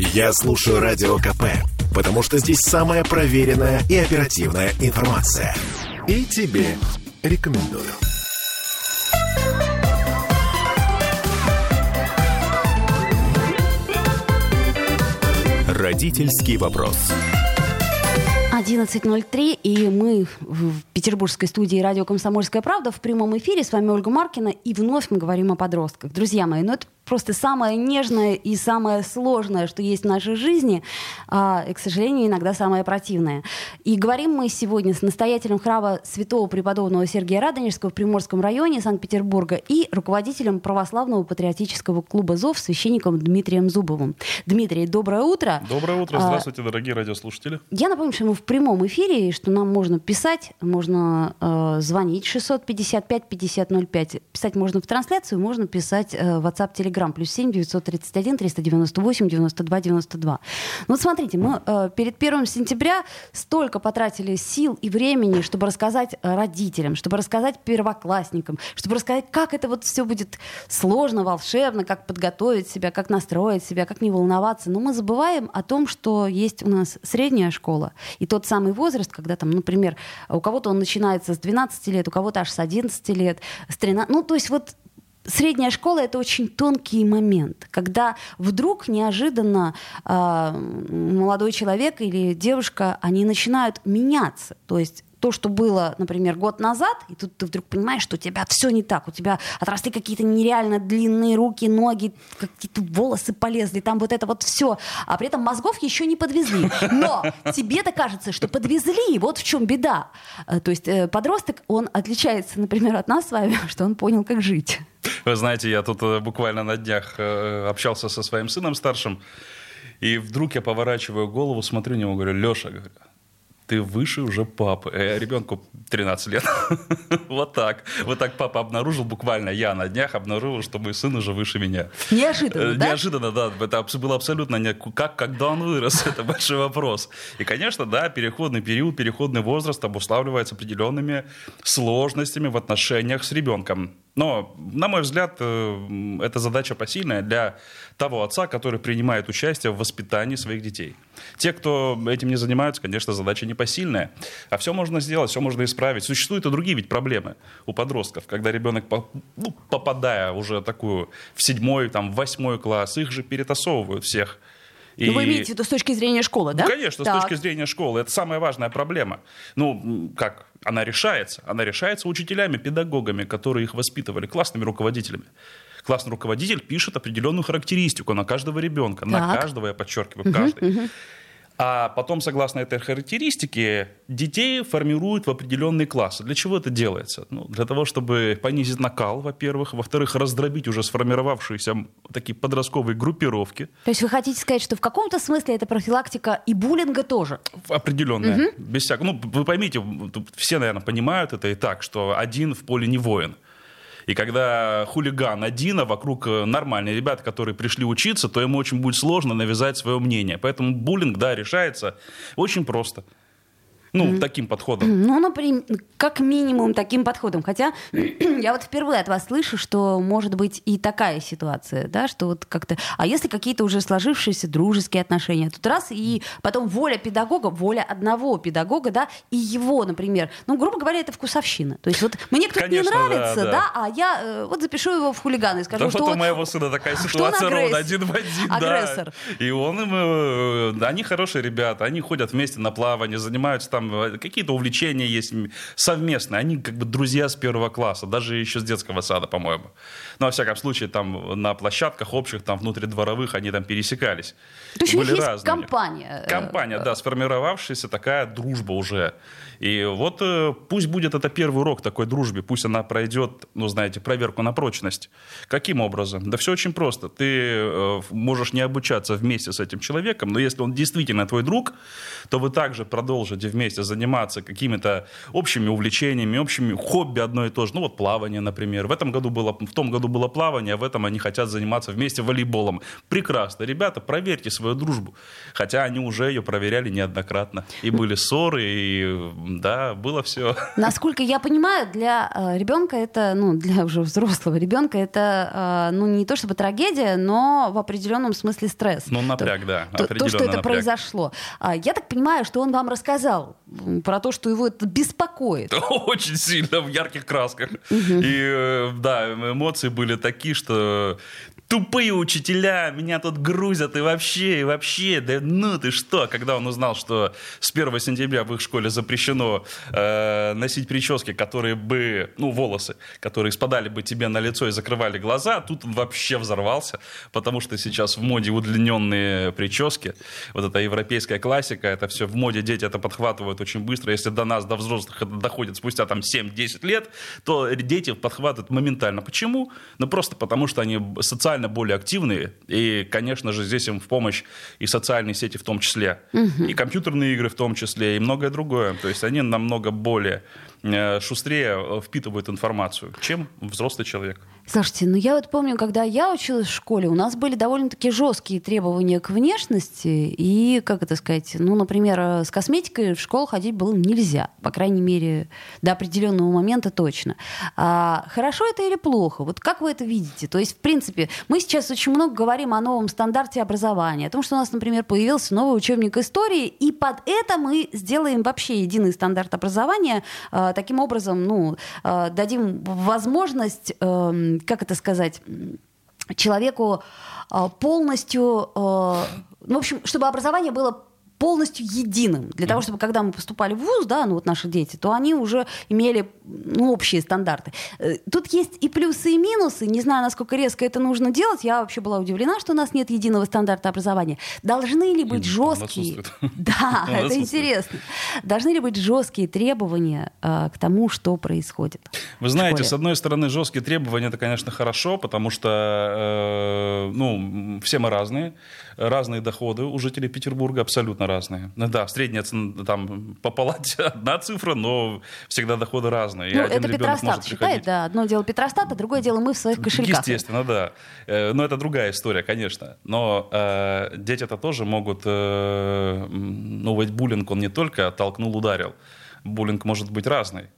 Я слушаю Радио КП, потому что здесь самая проверенная и оперативная информация. И тебе рекомендую. Родительский вопрос. 11.03, и мы в петербургской студии радио «Комсомольская правда» в прямом эфире. С вами Ольга Маркина, и вновь мы говорим о подростках. Друзья мои, ну это просто самое нежное и самое сложное, что есть в нашей жизни, а, и, к сожалению, иногда самое противное. И говорим мы сегодня с настоятелем храма святого преподобного Сергия Радонежского в Приморском районе Санкт-Петербурга и руководителем православного патриотического клуба ЗОВ священником Дмитрием Зубовым. Дмитрий, доброе утро. Доброе утро, здравствуйте, дорогие радиослушатели. Я напомню, что мы в прямом эфире, и что нам можно писать, можно э, звонить 655-5005. Писать можно в трансляцию, можно писать э, в WhatsApp, Telegram Телеграм, плюс 7 931 398 92 92. Ну вот смотрите, мы э, перед первым сентября столько потратили сил и времени, чтобы рассказать э, родителям, чтобы рассказать первоклассникам, чтобы рассказать, как это вот все будет сложно, волшебно, как подготовить себя, как настроить себя, как не волноваться. Но мы забываем о том, что есть у нас средняя школа и тот самый возраст, когда там, например, у кого-то он начинается с 12 лет, у кого-то аж с 11 лет, с 13. Ну, то есть вот средняя школа это очень тонкий момент, когда вдруг неожиданно э, молодой человек или девушка, они начинают меняться. То есть то, что было, например, год назад, и тут ты вдруг понимаешь, что у тебя все не так, у тебя отросли какие-то нереально длинные руки, ноги, какие-то волосы полезли, там вот это вот все, а при этом мозгов еще не подвезли. Но тебе-то кажется, что подвезли, вот в чем беда. Э, то есть э, подросток, он отличается, например, от нас с вами, что он понял, как жить. Вы знаете, я тут э, буквально на днях общался со своим сыном старшим, и вдруг я поворачиваю голову, смотрю на него, говорю, Леша, ты выше уже папы. Э, ребенку 13 лет. вот так. Вот так папа обнаружил, буквально я на днях обнаружил, что мой сын уже выше меня. Неожиданно, э, да? Неожиданно, да. Это было абсолютно не... Как, когда он вырос, это большой вопрос. И, конечно, да, переходный период, переходный возраст обуславливается определенными сложностями в отношениях с ребенком. Но, на мой взгляд, э, это задача посильная для того отца, который принимает участие в воспитании своих детей. Те, кто этим не занимаются, конечно, задача непосильная. А все можно сделать, все можно исправить. Существуют и другие ведь проблемы у подростков, когда ребенок, ну, попадая уже такую в седьмой, там, в восьмой класс, их же перетасовывают всех. И... Ну, вы имеете в виду с точки зрения школы, да? Ну, конечно, так. с точки зрения школы. Это самая важная проблема. Ну, как? Она решается. Она решается учителями, педагогами, которые их воспитывали, классными руководителями. Классный руководитель пишет определенную характеристику на каждого ребенка. Так. На каждого, я подчеркиваю, каждый. Угу, угу. А потом, согласно этой характеристике, детей формируют в определенные классы. Для чего это делается? Ну, для того, чтобы понизить накал, во-первых. Во-вторых, раздробить уже сформировавшиеся такие подростковые группировки. То есть вы хотите сказать, что в каком-то смысле это профилактика и буллинга тоже? Определенная. Угу. Без всякого. Ну, вы поймите, все, наверное, понимают это и так, что один в поле не воин. И когда хулиган один, а вокруг э, нормальные ребята, которые пришли учиться, то ему очень будет сложно навязать свое мнение. Поэтому буллинг, да, решается очень просто. Ну, mm-hmm. таким подходом. Ну, например, как минимум таким подходом. Хотя я вот впервые от вас слышу, что может быть и такая ситуация, да, что вот как-то... А если какие-то уже сложившиеся дружеские отношения, тут раз, и потом воля педагога, воля одного педагога, да, и его, например, ну, грубо говоря, это вкусовщина. То есть вот мне кто-то не нравится, да, да. да, а я э, вот запишу его в хулиганы и скажу, да, что... вот у моего сына такая ситуация ровно один в один, Агрессор. да. И он им... Э, они хорошие ребята, они ходят вместе на плавание, занимаются там э, какие-то увлечения есть совместные. Они как бы друзья с первого класса, даже еще с детского сада, по-моему. Ну, во всяком случае, там на площадках общих, там внутридворовых они там пересекались. То есть Были у них есть компания. Компания, да, сформировавшаяся такая дружба уже. И вот э, пусть будет это первый урок такой дружбе, пусть она пройдет, ну, знаете, проверку на прочность. Каким образом? Да все очень просто. Ты э, можешь не обучаться вместе с этим человеком, но если он действительно твой друг, то вы также продолжите вместе заниматься какими-то общими увлечениями, общими хобби одно и то же. Ну вот плавание, например. В этом году было, в том году было плавание, а в этом они хотят заниматься вместе волейболом. Прекрасно. Ребята, проверьте свою дружбу. Хотя они уже ее проверяли неоднократно. И были ссоры, и да, было все. Насколько я понимаю, для э, ребенка это, ну, для уже взрослого ребенка это, э, ну, не то чтобы трагедия, но в определенном смысле стресс. Ну, напряг, да. То, то что это напряг. произошло. А, я так понимаю, что он вам рассказал про то, что его это беспокоит. Очень сильно, в ярких красках. И, э, да, эмоции были такие, что тупые учителя меня тут грузят и вообще, и вообще, да ну ты что, когда он узнал, что с 1 сентября в их школе запрещено э, носить прически, которые бы, ну, волосы, которые спадали бы тебе на лицо и закрывали глаза, тут он вообще взорвался, потому что сейчас в моде удлиненные прически, вот эта европейская классика, это все в моде, дети это подхватывают очень быстро, если до нас, до взрослых это доходит спустя там 7-10 лет, то дети подхватывают моментально. Почему? Ну, просто потому что они социально социально более активные, и, конечно же, здесь им в помощь и социальные сети в том числе, угу. и компьютерные игры в том числе, и многое другое. То есть они намного более Э, шустрее э, впитывают информацию, чем взрослый человек. Слушайте, ну я вот помню, когда я училась в школе, у нас были довольно-таки жесткие требования к внешности, и, как это сказать, ну, например, э, с косметикой в школу ходить было нельзя, по крайней мере, до определенного момента точно. А, хорошо это или плохо? Вот как вы это видите? То есть, в принципе, мы сейчас очень много говорим о новом стандарте образования, о том, что у нас, например, появился новый учебник истории, и под это мы сделаем вообще единый стандарт образования, а, таким образом, ну, а, дадим возможность, эм, как это сказать, человеку а, полностью, ну, в общем, чтобы образование было полностью единым. Для mm-hmm. того, чтобы когда мы поступали в ВУЗ, да, ну вот наши дети, то они уже имели ну, общие стандарты. Э, тут есть и плюсы, и минусы. Не знаю, насколько резко это нужно делать. Я вообще была удивлена, что у нас нет единого стандарта образования. Должны ли быть жесткие... Да, это интересно. Должны ли быть жесткие требования э, к тому, что происходит? Вы знаете, с одной стороны, жесткие требования это, конечно, хорошо, потому что э, ну, все мы разные разные доходы у жителей Петербурга, абсолютно разные. Да, средняя цена, там по палате одна цифра, но всегда доходы разные. Ну, это Петростат считает, да. Одно дело Петростат, а другое дело мы в своих кошельках. Естественно, да. Э, но это другая история, конечно. Но э, дети-то тоже могут... Э, ну, ведь буллинг, он не только оттолкнул, ударил. Буллинг может быть разный.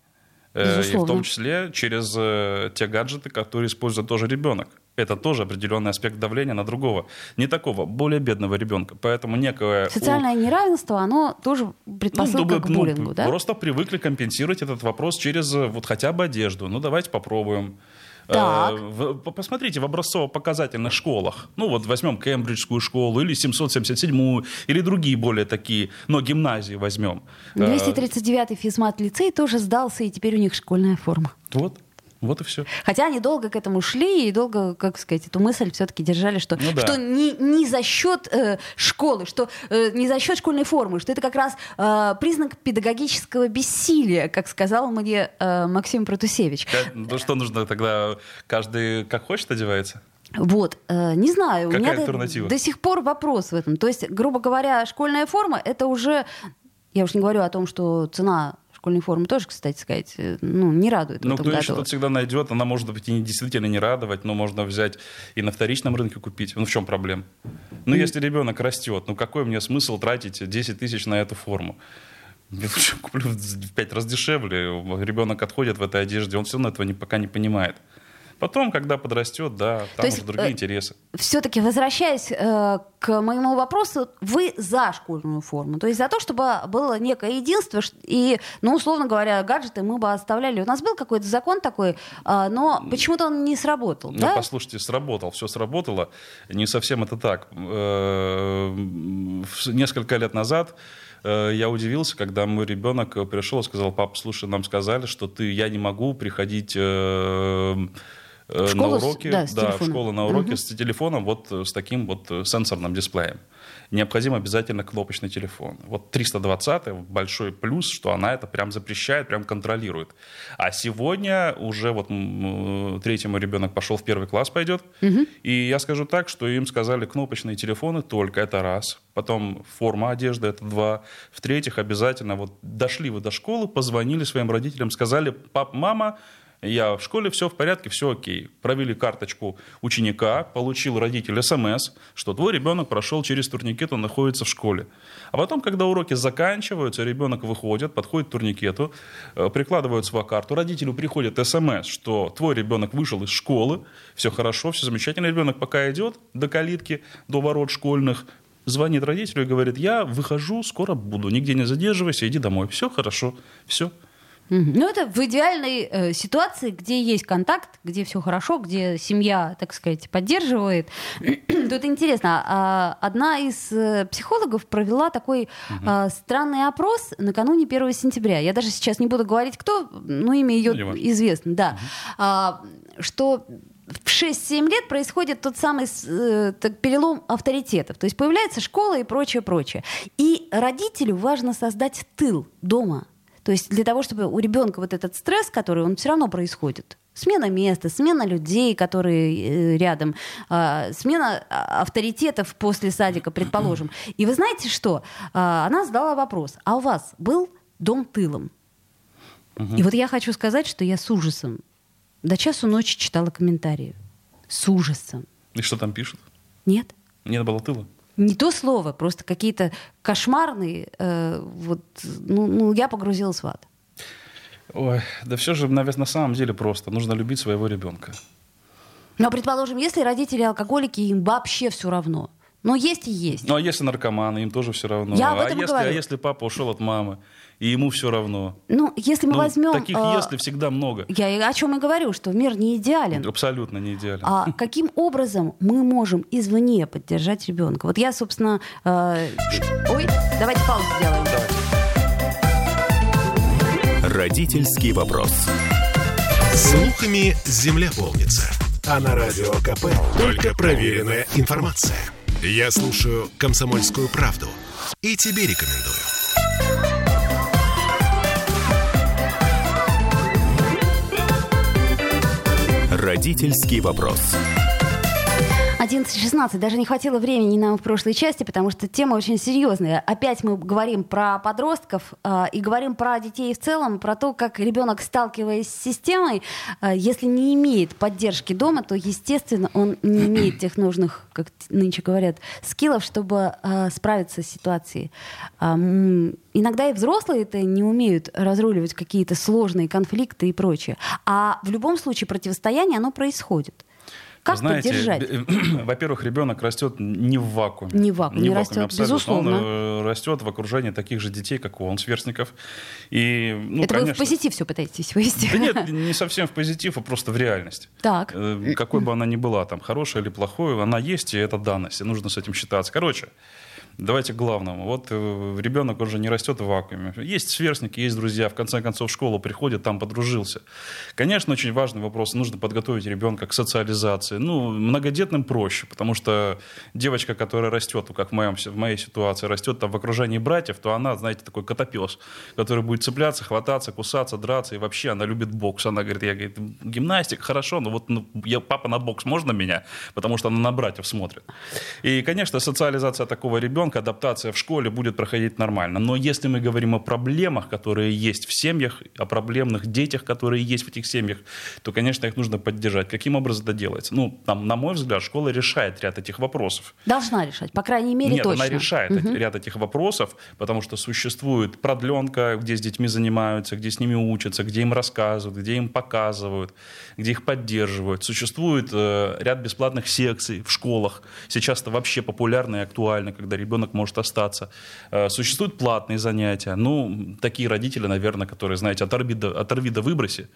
Безусловно. Э, и в том числе через э, те гаджеты, которые использует тоже ребенок. Это тоже определенный аспект давления на другого, не такого, более бедного ребенка. Поэтому некое... Социальное у... неравенство, оно тоже предпосылка ну, к буллингу, ну, да? Просто привыкли компенсировать этот вопрос через э, вот хотя бы одежду. Ну, давайте попробуем. Так. Посмотрите в образцово-показательных школах. Ну вот возьмем Кембриджскую школу или 777-ю, или другие более такие, но гимназии возьмем. 239-й физмат-лицей тоже сдался, и теперь у них школьная форма. Вот. Вот и все. Хотя они долго к этому шли и долго, как сказать, эту мысль все-таки держали, что, ну, да. что не, не за счет э, школы, что э, не за счет школьной формы, что это как раз э, признак педагогического бессилия, как сказал мне э, Максим Протусевич. Как, ну что нужно тогда? Каждый как хочет одевается? Вот, э, не знаю, Какая у меня альтернатива? До, до сих пор вопрос в этом. То есть, грубо говоря, школьная форма это уже, я уж не говорю о том, что цена школьной формы тоже, кстати сказать, э, ну, не радует. Ну, кто еще тут всегда найдет, она может быть и действительно не радовать, но можно взять и на вторичном рынке купить. Ну, в чем проблема? Ну, если ребенок растет, ну, какой мне смысл тратить 10 тысяч на эту форму? Я куплю в пять раз дешевле, ребенок отходит в этой одежде, он все равно этого не, пока не понимает. Потом, когда подрастет, да, там есть, уже другие э, интересы. Все-таки возвращаясь э, к моему вопросу, вы за школьную форму, то есть за то, чтобы было некое единство и, ну, условно говоря, гаджеты мы бы оставляли. У нас был какой-то закон такой, э, но почему-то он не сработал. Ну, да? послушайте, сработал, все сработало. Не совсем это так. Э, несколько лет назад э, я удивился, когда мой ребенок пришел и сказал, папа, слушай, нам сказали, что ты, я не могу приходить э, на уроке, да, с да, в телефоном. школу на уроке с телефоном, вот э, с таким вот э, сенсорным дисплеем. Необходим обязательно кнопочный телефон. Вот 320 большой плюс, что она это прям запрещает, прям контролирует. А сегодня уже вот третий мой ребенок пошел в первый класс пойдет, и я скажу так, что им сказали кнопочные телефоны только это раз, потом форма одежды это два, в-третьих обязательно вот дошли вы до школы, позвонили своим родителям, сказали, пап, мама, я в школе, все в порядке, все окей. Провели карточку ученика, получил родитель смс, что твой ребенок прошел через турникет, он находится в школе. А потом, когда уроки заканчиваются, ребенок выходит, подходит к турникету, э, прикладывает свою карту, родителю приходит смс, что твой ребенок вышел из школы, все хорошо, все замечательно. Ребенок пока идет до калитки, до ворот школьных, звонит родителю и говорит, я выхожу, скоро буду, нигде не задерживайся, иди домой. Все хорошо, все. Ну, это в идеальной э, ситуации, где есть контакт, где все хорошо, где семья, так сказать, поддерживает. Тут интересно, а, одна из э, психологов провела такой а, странный опрос накануне 1 сентября. Я даже сейчас не буду говорить, кто, но имя ее известно, да. А, что в 6-7 лет происходит тот самый э, так, перелом авторитетов. То есть появляется школа и прочее, прочее. И родителю важно создать тыл дома. То есть для того, чтобы у ребенка вот этот стресс, который он все равно происходит, смена места, смена людей, которые э, рядом, а, смена а, авторитетов после садика, предположим. И вы знаете что? А, Она задала вопрос, а у вас был дом тылом? И вот я хочу сказать, что я с ужасом до часу ночи читала комментарии. С ужасом. И что там пишут? Нет? Не было тыла? Не то слово, просто какие-то кошмарные. э, вот, ну, ну, я погрузилась в ад. Ой, да все же, наверное, на самом деле просто. Нужно любить своего ребенка. Но, предположим, если родители алкоголики, им вообще все равно. Но есть и есть. Ну, а если наркоманы, им тоже все равно. Я об а, этом и если, говорю. а если папа ушел от мамы, и ему все равно? Ну, если мы Ну, возьмем... таких э, если всегда много. Я о чем и говорю, что мир не идеален. Абсолютно не идеально. А каким образом мы можем извне поддержать ребенка? Вот я, собственно... э, Ой, давайте паузу сделаем. Родительский вопрос. Слухами земля полнится. А на радио КП только проверенная информация. Я слушаю «Комсомольскую правду» и тебе рекомендую. Родительский вопрос. 11.16. Даже не хватило времени нам в прошлой части, потому что тема очень серьезная. Опять мы говорим про подростков э, и говорим про детей в целом, про то, как ребенок, сталкиваясь с системой, э, если не имеет поддержки дома, то, естественно, он не имеет тех нужных, как нынче говорят, скиллов, чтобы э, справиться с ситуацией. М, Иногда и взрослые это не умеют разруливать какие-то сложные конфликты и прочее. А в любом случае противостояние, оно происходит. Как Знаете, поддержать? б- во-первых, ребенок растет не в вакууме. Не в вакууме, не растет, абсолютно. безусловно. Он э, растет в окружении таких же детей, как он, сверстников. И, ну, это вы в конечно, позитив все пытаетесь вывести? Да нет, не совсем в позитив, а просто в реальность. Так. Э, Какой бы она ни была, там, хорошая или плохой, она есть, и это данность, и нужно с этим считаться. Короче, давайте к главному. Вот э, ребенок, он же не растет в вакууме. Есть сверстники, есть друзья, в конце концов в школу приходит, там подружился. Конечно, очень важный вопрос, нужно подготовить ребенка к социализации. Ну, многодетным проще, потому что девочка, которая растет, как в, моем, в моей ситуации, растет там в окружении братьев, то она, знаете, такой котопес, который будет цепляться, хвататься, кусаться, драться, и вообще она любит бокс. Она говорит, я говорит, гимнастика, хорошо, но вот ну, я, папа на бокс можно меня? Потому что она на братьев смотрит. И, конечно, социализация такого ребенка, адаптация в школе будет проходить нормально. Но если мы говорим о проблемах, которые есть в семьях, о проблемных детях, которые есть в этих семьях, то, конечно, их нужно поддержать. Каким образом это делается? Ну, там, на мой взгляд, школа решает ряд этих вопросов. Должна решать, по крайней мере, Нет, точно. она решает эти- ряд этих вопросов, потому что существует продленка, где с детьми занимаются, где с ними учатся, где им рассказывают, где им показывают, где их поддерживают. Существует э, ряд бесплатных секций в школах. Сейчас это вообще популярно и актуально, когда ребенок может остаться. Э, существуют платные занятия. Ну, такие родители, наверное, которые, знаете, оторви да, оторви да выброси.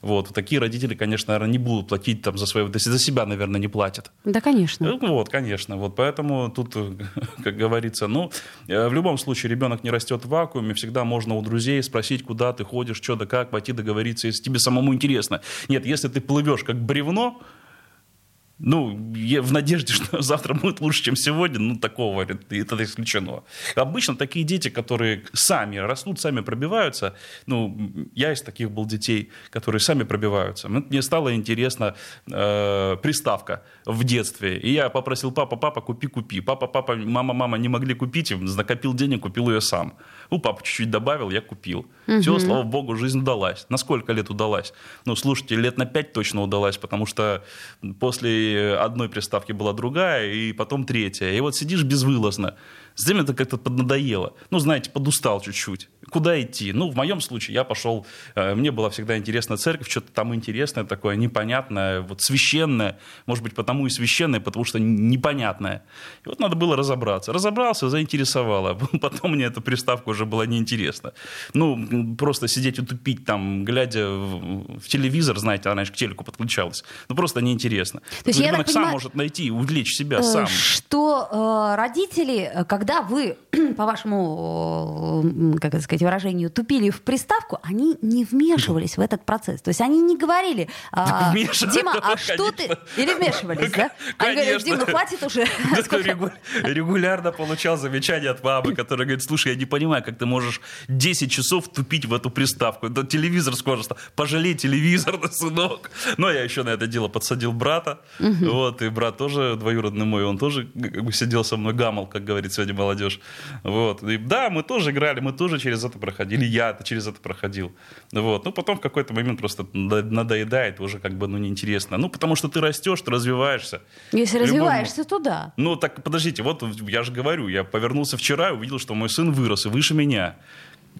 Вот. Такие родители, конечно, наверное, не будут платить там, за, свое, за себя, наверное, не платят. Да, конечно. Ну, вот, конечно. Вот поэтому тут, как говорится, ну, э, в любом случае ребенок не растет в вакууме, всегда можно у друзей спросить, куда ты ходишь, что да как, пойти договориться, если тебе самому интересно. Нет, если ты плывешь как бревно, ну, я в надежде, что завтра будет лучше, чем сегодня, ну, такого это исключено. Обычно такие дети, которые сами растут, сами пробиваются, ну, я из таких был детей, которые сами пробиваются. Мне стало интересно э, приставка в детстве, и я попросил папа, папа, купи, купи. Папа, папа, мама, мама не могли купить, накопил денег, купил ее сам. Ну, папа чуть-чуть добавил, я купил. Угу. Все, слава богу, жизнь удалась. На сколько лет удалась? Ну, слушайте, лет на пять точно удалась, потому что после одной приставки была другая, и потом третья. И вот сидишь безвылазно. Затем это как-то поднадоело. Ну, знаете, подустал чуть-чуть. Куда идти? Ну, в моем случае я пошел, э, мне была всегда интересна церковь, что-то там интересное такое, непонятное, вот священное. Может быть, потому и священное, потому что непонятное. И вот надо было разобраться. Разобрался, заинтересовало. Потом мне эта приставка уже была неинтересна. Ну, просто сидеть и тупить там, глядя в, в телевизор, знаете, она раньше к телеку подключалась. Ну, просто неинтересно. То есть Ребенок сам понимаю, может найти, увлечь себя э, сам. Что э, родители, как когда вы, по вашему, как это сказать, выражению, тупили в приставку, они не вмешивались в этот процесс. То есть они не говорили, а, Дима, а что ты... Или вмешивались, да? Они говорят, Дима, хватит уже. Регулярно получал замечания от мамы, которая говорит, слушай, я не понимаю, как ты можешь 10 часов тупить в эту приставку. Да телевизор скоро. Пожалей телевизор, сынок. Но я еще на это дело подсадил брата. Вот, и брат тоже двоюродный мой, он тоже сидел со мной, гамал, как говорится, сегодня молодежь. Вот. И да, мы тоже играли, мы тоже через это проходили, я через это проходил. Вот. Ну, потом в какой-то момент просто надоедает, уже как бы, ну, неинтересно. Ну, потому что ты растешь, ты развиваешься. Если Любому... развиваешься, то да. Ну, так, подождите, вот я же говорю, я повернулся вчера и увидел, что мой сын вырос и выше меня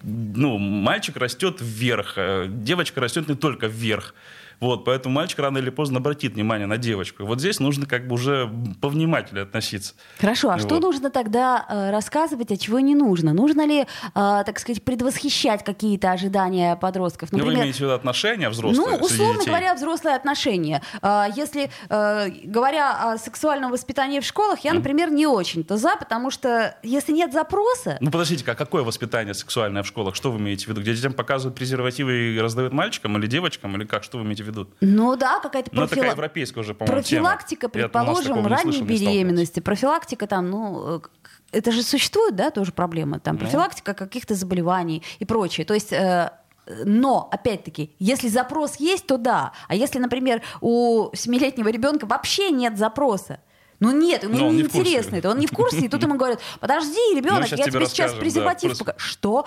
ну, мальчик растет вверх, э, девочка растет не только вверх. Вот, поэтому мальчик рано или поздно обратит внимание на девочку. И вот здесь нужно как бы уже повнимательнее относиться. Хорошо, а вот. что нужно тогда э, рассказывать, а чего не нужно? Нужно ли, э, так сказать, предвосхищать какие-то ожидания подростков? Например, ну, вы имеете в виду отношения взрослые? Ну, условно говоря, взрослые отношения. Э, если, говоря о сексуальном воспитании в школах, я, например, не очень-то за, потому что если нет запроса... Ну, подождите, а какое воспитание сексуальное в школах? Что вы имеете в виду? Где детям показывают презервативы и раздают мальчикам или девочкам? Или как? Что вы имеете в виду? Ведут. Ну да, какая-то профила... ну, такая европейская уже, по-моему, Профилактика, тема. предположим, ранней беременности. Профилактика там, ну, э, это же существует, да, тоже проблема. Там ну. профилактика каких-то заболеваний и прочее. То есть э, но, опять-таки, если запрос есть, то да. А если, например, у семилетнего ребенка вообще нет запроса, ну нет, ему не интересно это, он не в курсе, и тут ему говорят, подожди, ребенок, я тебе сейчас презерватив покажу. Что?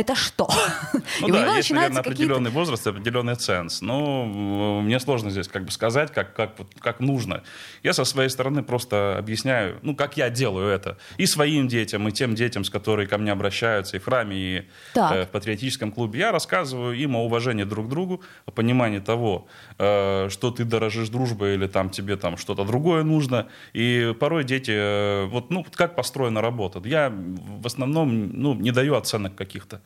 Это что? Ну и да, есть, наверное, определенный возраст, определенный ценз. Ну, мне сложно здесь как бы сказать, как, как, как нужно. Я со своей стороны просто объясняю, ну, как я делаю это. И своим детям, и тем детям, с которыми ко мне обращаются и в храме, и э, в патриотическом клубе. Я рассказываю им о уважении друг к другу, о понимании того, э, что ты дорожишь дружбой или там тебе там что-то другое нужно. И порой дети, э, вот, ну, как построена работа. Я в основном, ну, не даю оценок каких-то.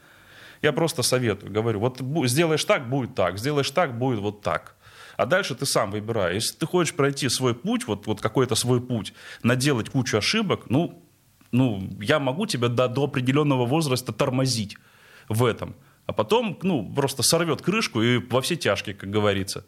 Я просто советую, говорю, вот сделаешь так, будет так, сделаешь так, будет вот так. А дальше ты сам выбирай. Если ты хочешь пройти свой путь, вот, вот какой-то свой путь, наделать кучу ошибок, ну, ну я могу тебя до, до определенного возраста тормозить в этом. А потом, ну, просто сорвет крышку и во все тяжкие, как говорится.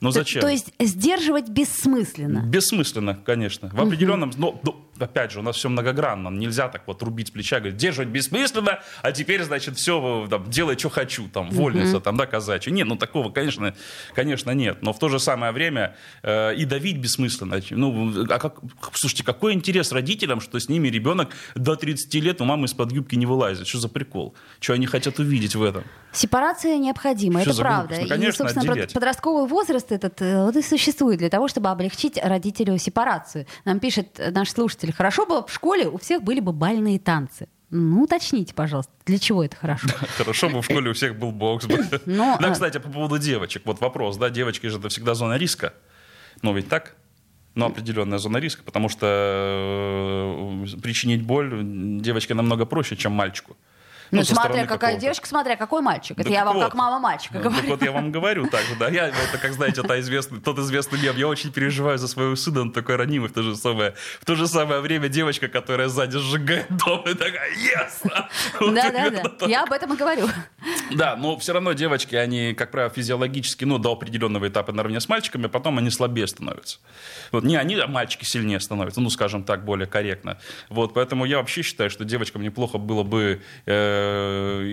Но зачем? То, то есть сдерживать бессмысленно? Бессмысленно, конечно. В определенном... Угу. Но, но, опять же, у нас все многогранно. Нельзя так вот рубить с плеча, говорить, держать бессмысленно, а теперь, значит, все, там, делай, что хочу, там, вольница, угу. там, да, казачья. Нет, ну, такого, конечно, конечно, нет. Но в то же самое время э, и давить бессмысленно. Ну, а как, слушайте, какой интерес родителям, что с ними ребенок до 30 лет у мамы из-под юбки не вылазит? Что за прикол? Что они хотят увидеть в этом? Сепарация необходима, что это правда. Ну, конечно, и, собственно, отделять. подростковый возраст этот э, вот и существует для того, чтобы облегчить родителю сепарацию. Нам пишет наш слушатель, хорошо бы в школе у всех были бы бальные танцы. Ну, уточните, пожалуйста, для чего это хорошо? Хорошо бы в школе у всех был бокс. Но, да, кстати, по поводу девочек. Вот вопрос, да, девочки же это всегда зона риска. Но ведь так? Ну, определенная зона риска, потому что э, причинить боль девочке намного проще, чем мальчику. Ну, со смотря какая девочка, смотря какой мальчик. Это Да я вам вот. как мама мальчика Ну, говорю. Так вот я вам говорю так же, да. Я, это, как знаете, та известный, тот известный мем. Я очень переживаю за своего сына, он такой ранимый в то же самое, в то же самое время девочка, которая сзади сжигает дом, и такая, yes! Вот Да, да, примерно да. так. Я об этом и говорю. Да, но все равно девочки, они, как правило, физиологически, ну, до определенного этапа наравне с мальчиками, а потом они слабее становятся. Вот не они, а мальчики сильнее становятся, ну, скажем так, более корректно. Вот, поэтому я вообще считаю, что девочкам неплохо было бы э,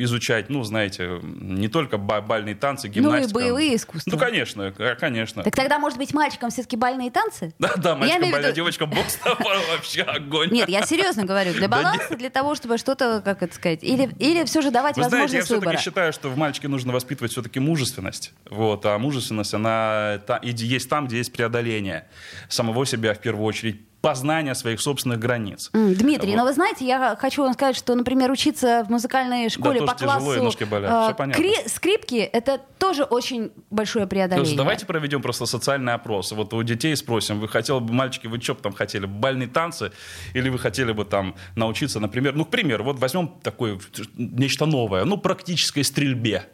изучать, ну, знаете, не только ба- бальные танцы, Ну и боевые искусства. Ну, конечно, э, конечно. Так тогда, может быть, мальчикам все-таки бальные танцы? Да, да, мальчикам виду- девочкам бокс вообще огонь. Нет, я серьезно говорю. Для баланса, для того, чтобы что-то, как это сказать, или, или все же давать Вы знаете, я возможность все-таки считаю, что в мальчике нужно воспитывать все-таки мужественность. Вот, а мужественность, она и есть там, где есть преодоление самого себя в первую очередь, познание своих собственных границ. Дмитрий, Вот. но вы знаете, я хочу вам сказать, что, например, учиться в музыкальной школе тоже по тяжело, классу ножки болят, э, кри- скрипки, это тоже очень большое преодоление. есть давайте проведем просто социальный опрос. Вот у детей спросим, вы хотели бы, мальчики, вы что бы там хотели, бальные танцы, или вы хотели бы там научиться, например, ну, к примеру, вот возьмем такое, нечто новое, ну, практической стрельбе.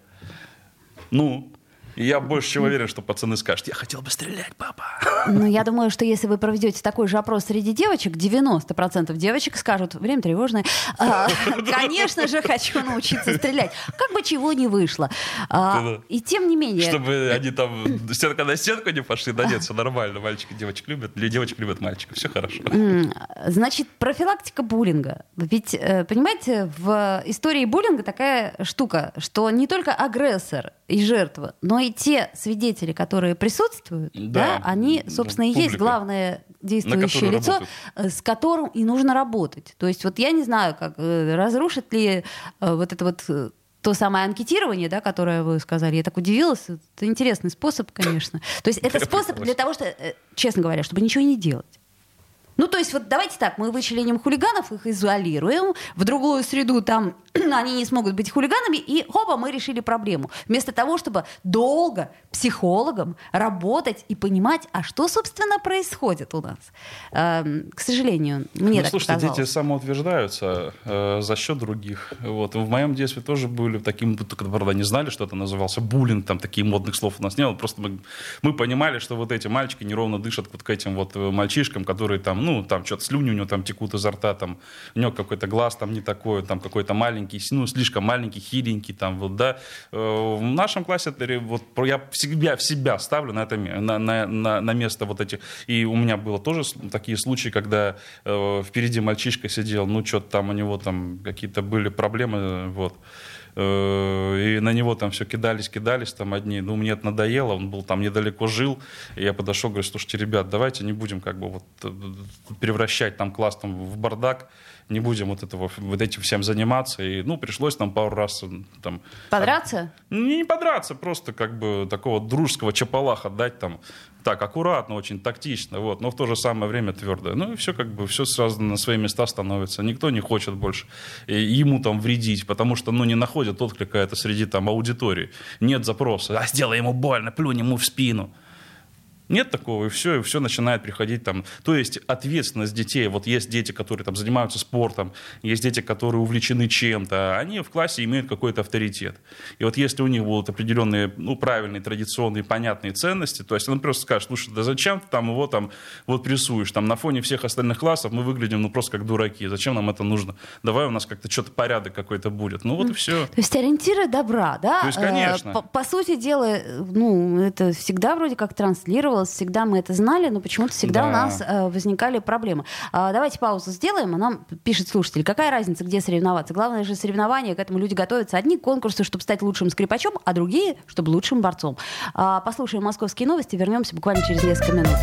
Ну, и я больше чем уверен, что пацаны скажут, я хотел бы стрелять, папа. Ну, я думаю, что если вы проведете такой же опрос среди девочек, 90% девочек скажут, время тревожное, «А, конечно же, хочу научиться стрелять. Как бы чего не вышло. А. И тем не менее... Чтобы они там стенка на стенку не пошли, да нет, все нормально, мальчики девочек любят, девочек любят мальчиков, все хорошо. Значит, профилактика буллинга. Ведь, э, понимаете, в истории буллинга такая штука, что не только агрессор и жертва, но и те свидетели, которые присутствуют, да, Да, они, собственно, и есть главное действующее лицо, работают. э, с которым и нужно работать. То есть вот я не знаю, как э, разрушит ли э, вот это вот то самое анкетирование, да, которое вы сказали, я так удивилась. Это интересный способ, конечно. То есть это способ для того, что, честно говоря, чтобы ничего не делать. Ну, то есть, вот давайте так, мы вычленим хулиганов, их изолируем, в другую среду там они не смогут быть хулиганами, и хопа, мы решили проблему. Вместо того, чтобы долго психологом работать и понимать, а что, собственно, происходит у нас. Эм, к сожалению, мне ну, так слушайте, казалось. дети самоутверждаются э, за счет других. Вот. В моем детстве тоже были таким, только, правда, не знали, что это назывался буллинг, там таких модных слов у нас не было. Просто мы, мы понимали, что вот эти мальчики неровно дышат вот к этим вот э, мальчишкам, которые там, ну, там что-то слюни у него там текут изо рта, там, у него какой-то глаз там не такой, там какой-то маленький, ну, слишком маленький, хиленький, там, вот, да. Э, В нашем классе вот я в себя, в себя ставлю на это, на, на, на, на место вот эти, и у меня было тоже такие случаи, когда э, впереди мальчишка сидел, ну, что-то там у него там какие-то были проблемы, вот. Э, И на него там все кидались, кидались там одни. Ну, мне это надоело, он был там недалеко жил. И я подошел, говорю, слушайте, ребят, давайте не будем как бы вот э, превращать там класс там в бардак, не будем вот этого, вот этим всем заниматься. И, ну, пришлось нам пару раз там... Подраться? Не, не подраться, просто как бы такого дружеского чапалаха дать там так аккуратно, очень тактично, вот, но в то же самое время твердо. Ну и все как бы, все сразу на свои места становится. Никто не хочет больше э, ему там вредить, потому что, ну, не находят отклика это среди там аудитории. Нет запроса, а сделай ему больно, плюнь ему в спину. Нет такого, и все, и все начинает приходить там. То есть ответственность детей. Вот есть дети, которые там занимаются спортом, есть дети, которые увлечены чем-то. Они в классе имеют какой-то авторитет. И вот если у них будут определенные, ну, правильные, традиционные, понятные ценности, то есть он просто скажет, слушай, да зачем ты там его там вот прессуешь? Там на фоне всех остальных классов мы выглядим, ну, просто как дураки. Зачем нам это нужно? Давай у нас как-то что-то порядок какой-то будет. Ну, вот и все. То есть ориентиры добра, да? То есть, Э, конечно. По, по сути дела, э, ну, это всегда вроде как транслировалось, всегда мы это знали, но почему-то всегда Да. у нас э, возникали проблемы. А, давайте паузу сделаем, а нам пишет слушатель, какая разница, где соревноваться? Главное же соревнования, к этому люди готовятся. Одни конкурсы, чтобы стать лучшим скрипачом, а другие, чтобы лучшим борцом. А, послушаем московские новости, вернемся буквально через несколько минут.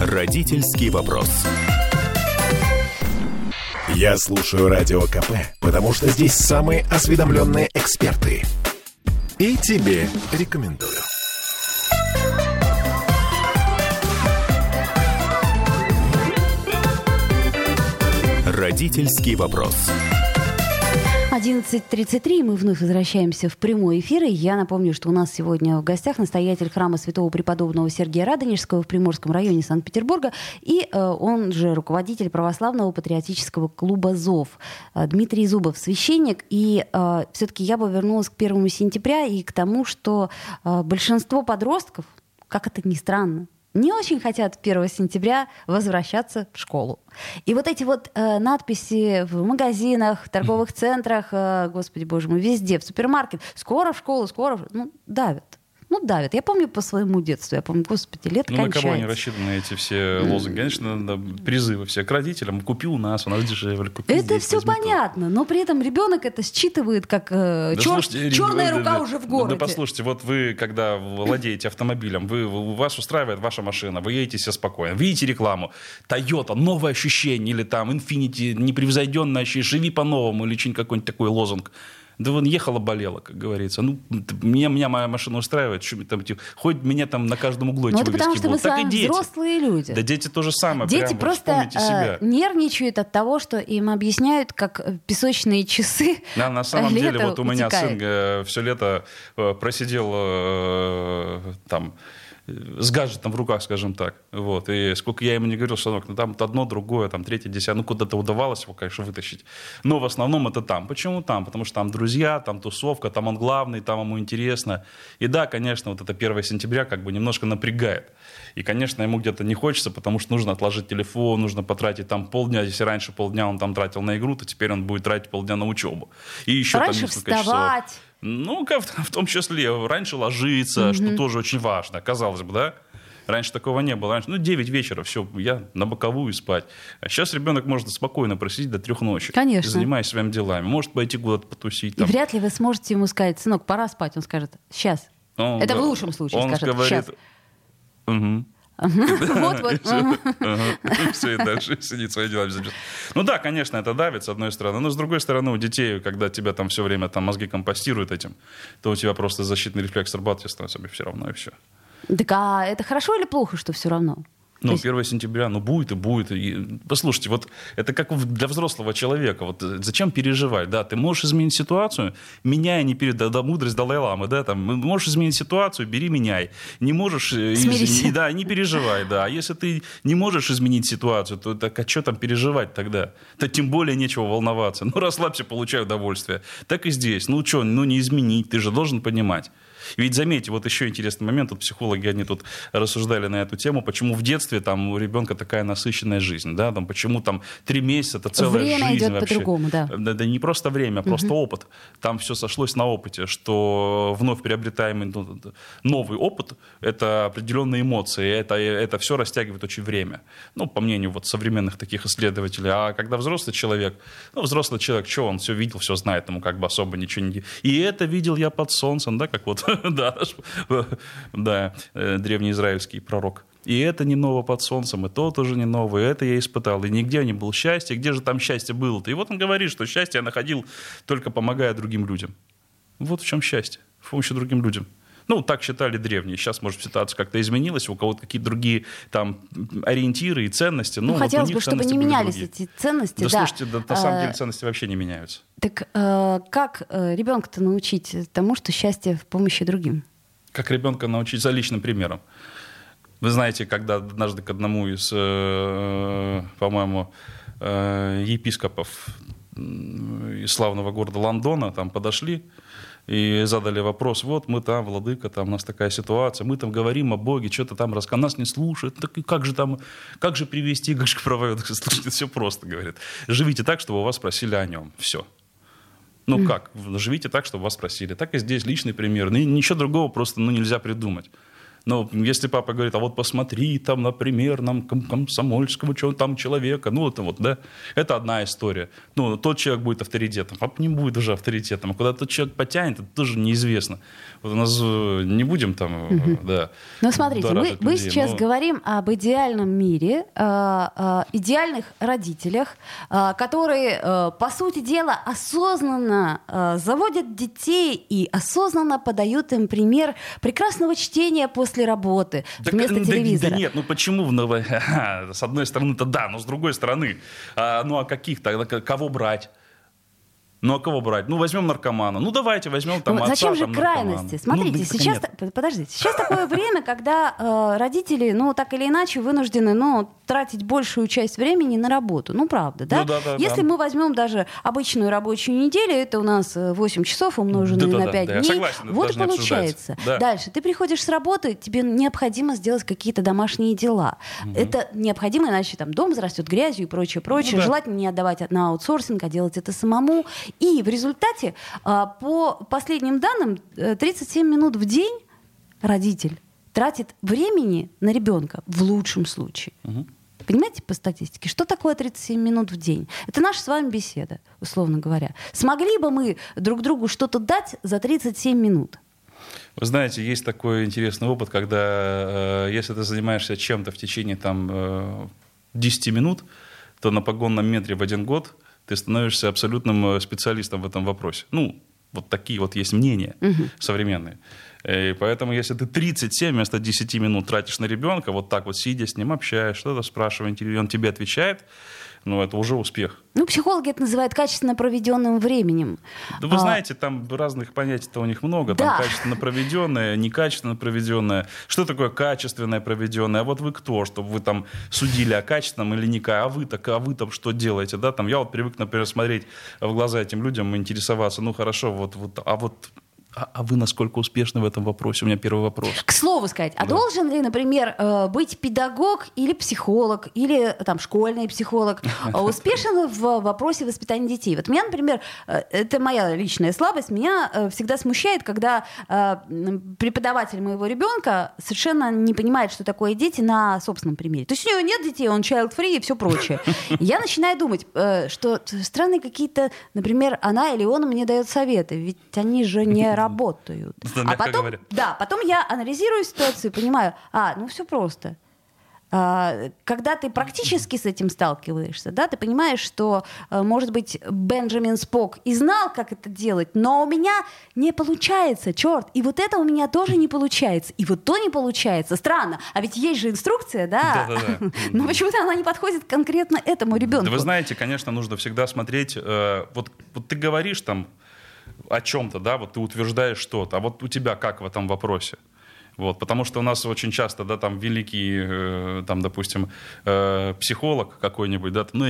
Родительский вопрос. Я слушаю Радио КП, потому что здесь самые осведомленные эксперты. И тебе рекомендую. Родительский вопрос. 11.33, мы вновь возвращаемся в прямой эфир. И я напомню, что у нас сегодня в гостях настоятель храма святого преподобного Сергея Радонежского в Приморском районе Санкт-Петербурга и э, он же руководитель православного патриотического клуба ЗОВ э, Дмитрий Зубов, священник. И э, все-таки я бы вернулась к первому сентября и к тому, что э, большинство подростков, как это ни странно, не очень хотят 1 сентября возвращаться в школу. И вот эти вот э, надписи в магазинах, в торговых центрах, э, господи боже мой, везде, в супермаркет, скоро в школу, скоро, в... ну, давят ну, давят. Я помню по своему детству, я помню, господи, лет Ну, кончается. на кого они рассчитаны эти все лозунги? Конечно, на призывы все к родителям. Купи у нас, у нас дешевле. Купи Это здесь, все возьми то. понятно, но при этом ребенок это считывает как э, Да чер- слушайте, черная да, рука да, уже в да, городе. Да послушайте, вот вы, когда владеете автомобилем, вы, вас устраивает ваша машина, вы едете себе спокойно, видите рекламу, Toyota, новое ощущение, или там Infinity, непревзойденное ощущение, живи по-новому, или какой-нибудь такой лозунг. Да вон ехала, болела, как говорится. Ну, меня, меня моя машина устраивает. Что, там, типа, хоть меня там на каждом углу Ну, эти это потому что мы будут. с Так и вами взрослые люди. Да дети то же самое. Дети прям, вот просто вспомните себя. э, нервничают от того, что им объясняют, как э, песочные часы. Да, на самом лето деле, вот у меня утекает. сын все лето э, просидел э, там э, с гаджетом в руках, скажем так. Вот. И сколько я ему не говорил, сынок, ну там одно, другое, там третье, десятое. Ну, куда-то удавалось его, конечно, вытащить. Но в основном это там. Почему там? Потому что там друзья, там тусовка, там он главный, там ему интересно. И да, конечно, вот это 1 сентября как бы немножко напрягает. И, конечно, ему где-то не хочется, потому что нужно отложить телефон, нужно потратить там полдня. Если раньше полдня он там тратил на игру, то теперь он будет тратить полдня на учебу. И еще Раньше там несколько часов. Ну, в, в том числе, раньше ложиться, что тоже очень важно, казалось бы, да? Раньше такого не было. Раньше, ну, 9 вечера, все, я на боковую спать. А сейчас ребенок может спокойно просидеть до трех ночи. Конечно. Занимаясь своими делами. Может пойти куда-то потусить. И Там. вряд ли вы сможете ему сказать, сынок, пора спать. Он скажет, сейчас. Он Это в га- лучшем случае он скажет, говорит, «Щас». «Мгм». Вот, вот. Все, и дальше сидит свои дела. Ну да, конечно, это давит, с одной стороны. Но с другой стороны, у детей, когда тебя там все время там мозги компостируют этим, то у тебя просто защитный рефлекс срабатывает, становится все равно, и все. Так а это хорошо или плохо, что все равно? Ну, есть- 1 сентября, ну, будет и будет. И, послушайте, вот это как для взрослого человека. Вот э, зачем переживать, да? Ты можешь изменить ситуацию, меняя не перед... Да, да, мудрость Далай-Ламы, да? Там, можешь изменить ситуацию, бери, меняй. Не можешь... э, Смирись. и- да, не переживай, да. А если ты не можешь изменить ситуацию, то так а что там переживать тогда? То тем более нечего волноваться. Ну, расслабься, получай удовольствие. Так и здесь. Ну, что, ну, не изменить, ты же должен понимать. Ведь заметьте, вот еще интересный момент, тут психологи, они тут рассуждали на эту тему, почему в детстве там у ребенка такая насыщенная жизнь, да, там почему там три месяца, это целая Время жизнь идет вообще. по-другому, да. Да, да не просто время, а просто опыт. Там все сошлось на опыте, что вновь приобретаемый ну, новый опыт – это определенные эмоции, это, это все растягивает очень время. Ну, по мнению вот современных таких исследователей. А когда взрослый человек, ну, взрослый человек, что он все видел, все знает, ему как бы особо ничего не... И это видел я под солнцем, да, как вот, да, наш, да, э, древнеизраильский пророк. И это не ново под солнцем, и то тоже не новое, и это я испытал. И нигде не было счастья. Где же там счастье было-то? И вот он говорит, что счастье я находил только помогая другим людям. Вот в чем счастье. В помощи другим людям. Ну, так считали древние. Сейчас, может, ситуация как-то изменилась, у кого-то какие-то другие там ориентиры и ценности. Ну, Ну, вот хотелось бы, чтобы не менялись другие. эти ценности. Да, да. слушайте, да, на самом деле ценности вообще не меняются. Так э, как э, ребенка-то научить тому, что счастье в помощи другим? Как ребенка научить за личным примером. Вы знаете, когда однажды к одному из, э, по-моему, э, епископов из славного города Лондона там подошли и задали вопрос, вот мы там, владыка, там у нас такая ситуация, мы там говорим о Боге, что-то там рассказываем, нас не слушают, так как же там, как же привести, как же проводить, слушайте, все просто, говорит, живите так, чтобы у вас спросили о нем, все. Ну как? Живите так, чтобы вас спросили. Так и здесь личный пример. Ничего другого просто ну, нельзя придумать. Но если папа говорит, а вот посмотри, там, например, нам ком- комсомольского чего там человека, ну это вот, да, это одна история. Ну, тот человек будет авторитетом, папа не будет уже авторитетом, а куда тот человек потянет, это тоже неизвестно. Вот у нас э, не будем там, э, да. Ну, смотрите, мы, будоражить мы людей, сейчас но- говорим об идеальном мире, э, э, идеальных родителях, э, которые, э, по сути дела, осознанно э, заводят детей и осознанно подают им пример прекрасного чтения после работы Да, вместо да- да телевизора. нет, ну почему? в ново- Ха-ха, С одной стороны-то да, но с другой стороны, а, ну а каких тогда, кого брать? Ну а кого брать? Ну возьмем наркомана. Ну давайте возьмем там Ну, отца, зачем же там, наркомана. крайности? Смотрите, Ну, да, сейчас, нет. подождите, сейчас такое время, когда э, родители, ну, так или иначе, вынуждены, ну, тратить большую часть времени на работу. Ну, правда, да? Ну, да, да, Если да. мы возьмем даже обычную рабочую неделю, это у нас э, 8 часов умноженные Да-да-да, на 5 да, я дней. согласен, вот и получается. Да. Дальше. Ты приходишь с работы, тебе необходимо сделать какие-то домашние дела. Это необходимо, иначе там дом зарастет грязью и прочее, прочее. Ну да. Желательно не отдавать на аутсорсинг, а делать это самому. И в результате, а, по последним данным, э, 37 минут в день родитель тратит времени на ребенка в лучшем случае. Понимаете по статистике, что такое 37 минут в день? Это наша с вами беседа, условно говоря. Смогли бы мы друг другу что-то дать за 37 минут? Вы знаете, есть такой интересный опыт, когда э, если ты занимаешься чем-то в течение там, э, 10 минут, то на погонном метре в один год ты становишься абсолютным э, специалистом в этом вопросе. Ну, вот такие вот есть мнения современные. Э, И поэтому, если ты 37 вместо 10 минут тратишь на ребенка, вот так вот сидя с ним, общаясь, что-то спрашивая, и он тебе отвечает, ну, это уже успех. Ну, психологи это называют качественно проведенным временем. Да вы А, знаете, там разных понятий-то у них много. Да. Там качественно проведенное, некачественно проведенное. Что такое качественное проведенное? А вот вы кто, чтобы вы там судили о качественном или не А вы так, а вы там что делаете? Да? Там, я вот привык, например, смотреть в глаза этим людям и интересоваться. Ну хорошо, вот, вот, а вот а, а вы насколько успешны в этом вопросе? У меня первый вопрос. К слову сказать, а Да. должен ли, например, э, быть педагог или психолог, или там школьный психолог э, успешен в вопросе воспитания детей? Вот меня, например, э, это моя личная слабость, меня э, всегда смущает, когда э, преподаватель моего ребенка совершенно не понимает, что такое дети на собственном примере. То есть у него нет детей, он child-free и все прочее. Я начинаю думать, э, что странные какие-то, например, она или он мне дает советы, ведь они же не работают. Да, А мягко потом, говоря. да, потом я анализирую ситуацию и понимаю, а, ну все просто. А, Когда ты практически с этим сталкиваешься, да, ты понимаешь, что, э, может быть, Бенджамин Спок и знал, как это делать, но у меня не получается, черт, и вот это у меня тоже не получается, и вот то не получается. Странно, а ведь есть же инструкция, да? Да-да-да. Но почему-то она не подходит конкретно этому ребенку. Да вы знаете, конечно, нужно всегда смотреть. э, вот, вот ты говоришь там о чем-то, да, вот ты утверждаешь что-то, а вот у тебя как в этом вопросе? Вот, потому что у нас очень часто, да, там великий, э, там, допустим, э, психолог какой-нибудь, да, ну,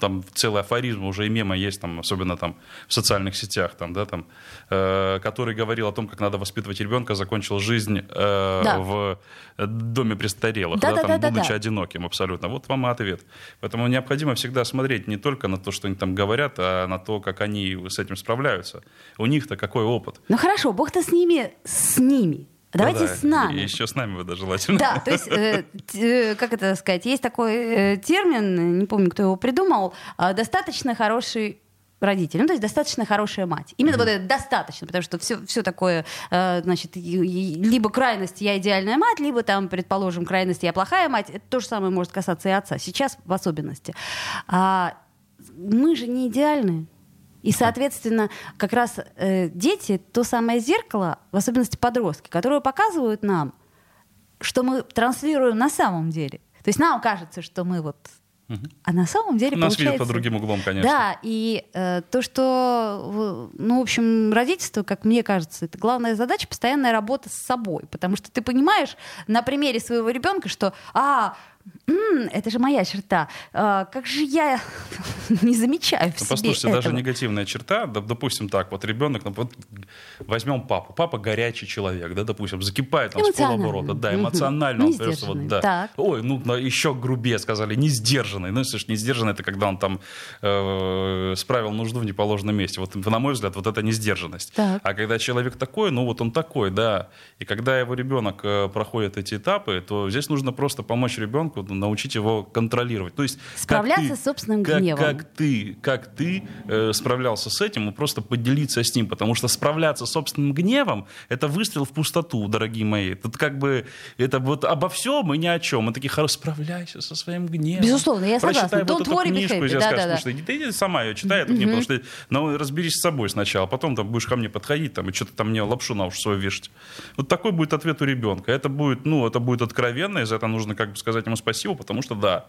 там целый афоризм уже и мема есть, там, особенно там в социальных сетях, там, да, там, э, который говорил о том, как надо воспитывать ребенка, закончил жизнь э, Да. в доме престарелых, Да, да, да, там, да, будучи да. одиноким абсолютно. Вот вам и ответ. Поэтому необходимо всегда смотреть не только на то, что они там говорят, а на то, как они с этим справляются. У них-то какой опыт. Ну хорошо, бог-то с ними, с ними. Давайте Да-да, с нами. И еще с нами бы желательно. Да, то есть, э, э, как это сказать, есть такой э, термин, не помню, кто его придумал, а, достаточно хороший родитель, ну, то есть достаточно хорошая мать. Именно вот это достаточно, потому что все, все такое, э, значит, либо крайность «я идеальная мать», либо там, предположим, крайность «я плохая мать». Это то же самое может касаться и отца, сейчас в особенности. А мы же не идеальны. И, соответственно, как раз э, дети — то самое зеркало, в особенности подростки, которые показывают нам, что мы транслируем на самом деле. То есть нам кажется, что мы вот... А на самом деле Нас видят получается... под другим углом, конечно. Да, и э, то, что, ну, в общем, родительство, как мне кажется, это главная задача, постоянная работа с собой. Потому что ты понимаешь на примере своего ребенка, что, а, м, это же моя черта. А, как же я не замечаю в Ну, себе послушайте, этого. даже негативная черта, допустим так, вот ребенок, ну, вот возьмем папу, папа горячий человек, да, допустим, закипает там с полоборота, да, эмоционально, он просто вот, да. так. Ой, ну, еще грубее сказали, не сдержанный, ну, слышишь, не сдержанный, это когда он там э, справил нужду в неположенном месте, вот, на мой взгляд, вот это не сдержанность. Так. А когда человек такой, ну, вот он такой, да, и когда его ребенок э, проходит эти этапы, то здесь нужно просто помочь ребенку, научить его контролировать, то есть как Справляться ты- с собственным как- гневом. как ты, как ты э, справлялся с этим, и просто поделиться с ним, потому что справляться с собственным гневом — это выстрел в пустоту, дорогие мои. Тут как бы это вот обо всем и ни о чем. Мы такие, хорошо, справляйся со своим гневом. Безусловно, я согласна. Вот Don't эту worry, be книжку, happy. и я Да-да-да. скажу, слушай, ты иди сама ее читай, это не потому что... Ну, разберись с собой сначала, потом там будешь ко мне подходить там, и что-то там мне лапшу на уши свою вешать. Вот такой будет ответ у ребенка. Это будет, ну, это будет откровенно, и за это нужно как бы сказать ему спасибо, потому что да,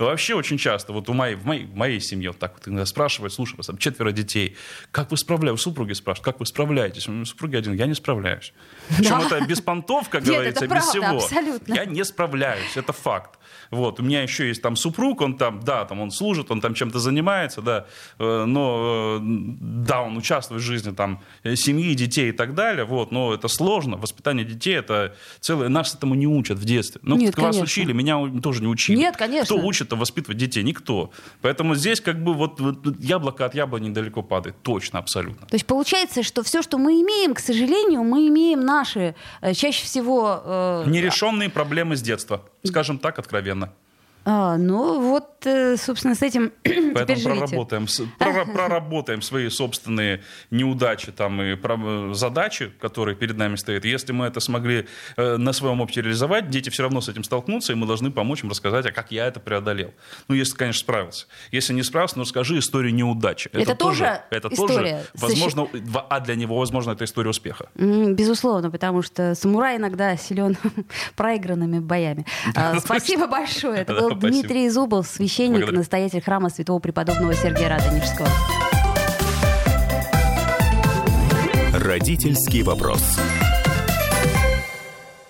Вообще очень часто, вот у моей, в, моей, в моей семье вот так вот иногда спрашивают, слушай, у вас там четверо детей, как вы справляетесь? Супруги спрашивают, как вы справляетесь? У меня супруги один, я не справляюсь. Причем это без понтов, как Нет, говорится, это без правда, всего. абсолютно. Я не справляюсь, это факт. Вот, у меня еще есть там супруг, он там, да, там он служит, он там чем-то занимается, да, э, но, э, да, он участвует в жизни там э, семьи, детей и так далее, вот, но это сложно, воспитание детей это целое, нас этому не учат в детстве. Ну, Нет, вас конечно. учили, меня тоже не учили. Нет, конечно. Кто учит воспитывать детей? Никто. Поэтому здесь как бы вот, вот яблоко от яблони недалеко падает, точно, абсолютно. То есть получается, что все, что мы имеем, к сожалению, мы имеем наши, чаще всего... э, Нерешенные проблемы с детства, скажем так, откровенно. А, ну вот, э, собственно, с этим Поэтому проработаем, проработаем свои собственные неудачи там, и про- задачи, которые перед нами стоят. Если мы это смогли э, на своем опыте реализовать, дети все равно с этим столкнутся, и мы должны помочь им рассказать, а как я это преодолел. Ну, если, конечно, справился. Если не справился, ну, расскажи историю неудачи. Это тоже это история. тоже, возможно, а для него, возможно, это история успеха. Безусловно, потому что самурай иногда силен проигранными боями. А, Спасибо большое. Это был. Дмитрий Зубов, священник, Благодарю. настоятель храма святого преподобного Сергия Радонежского. Родительский вопрос.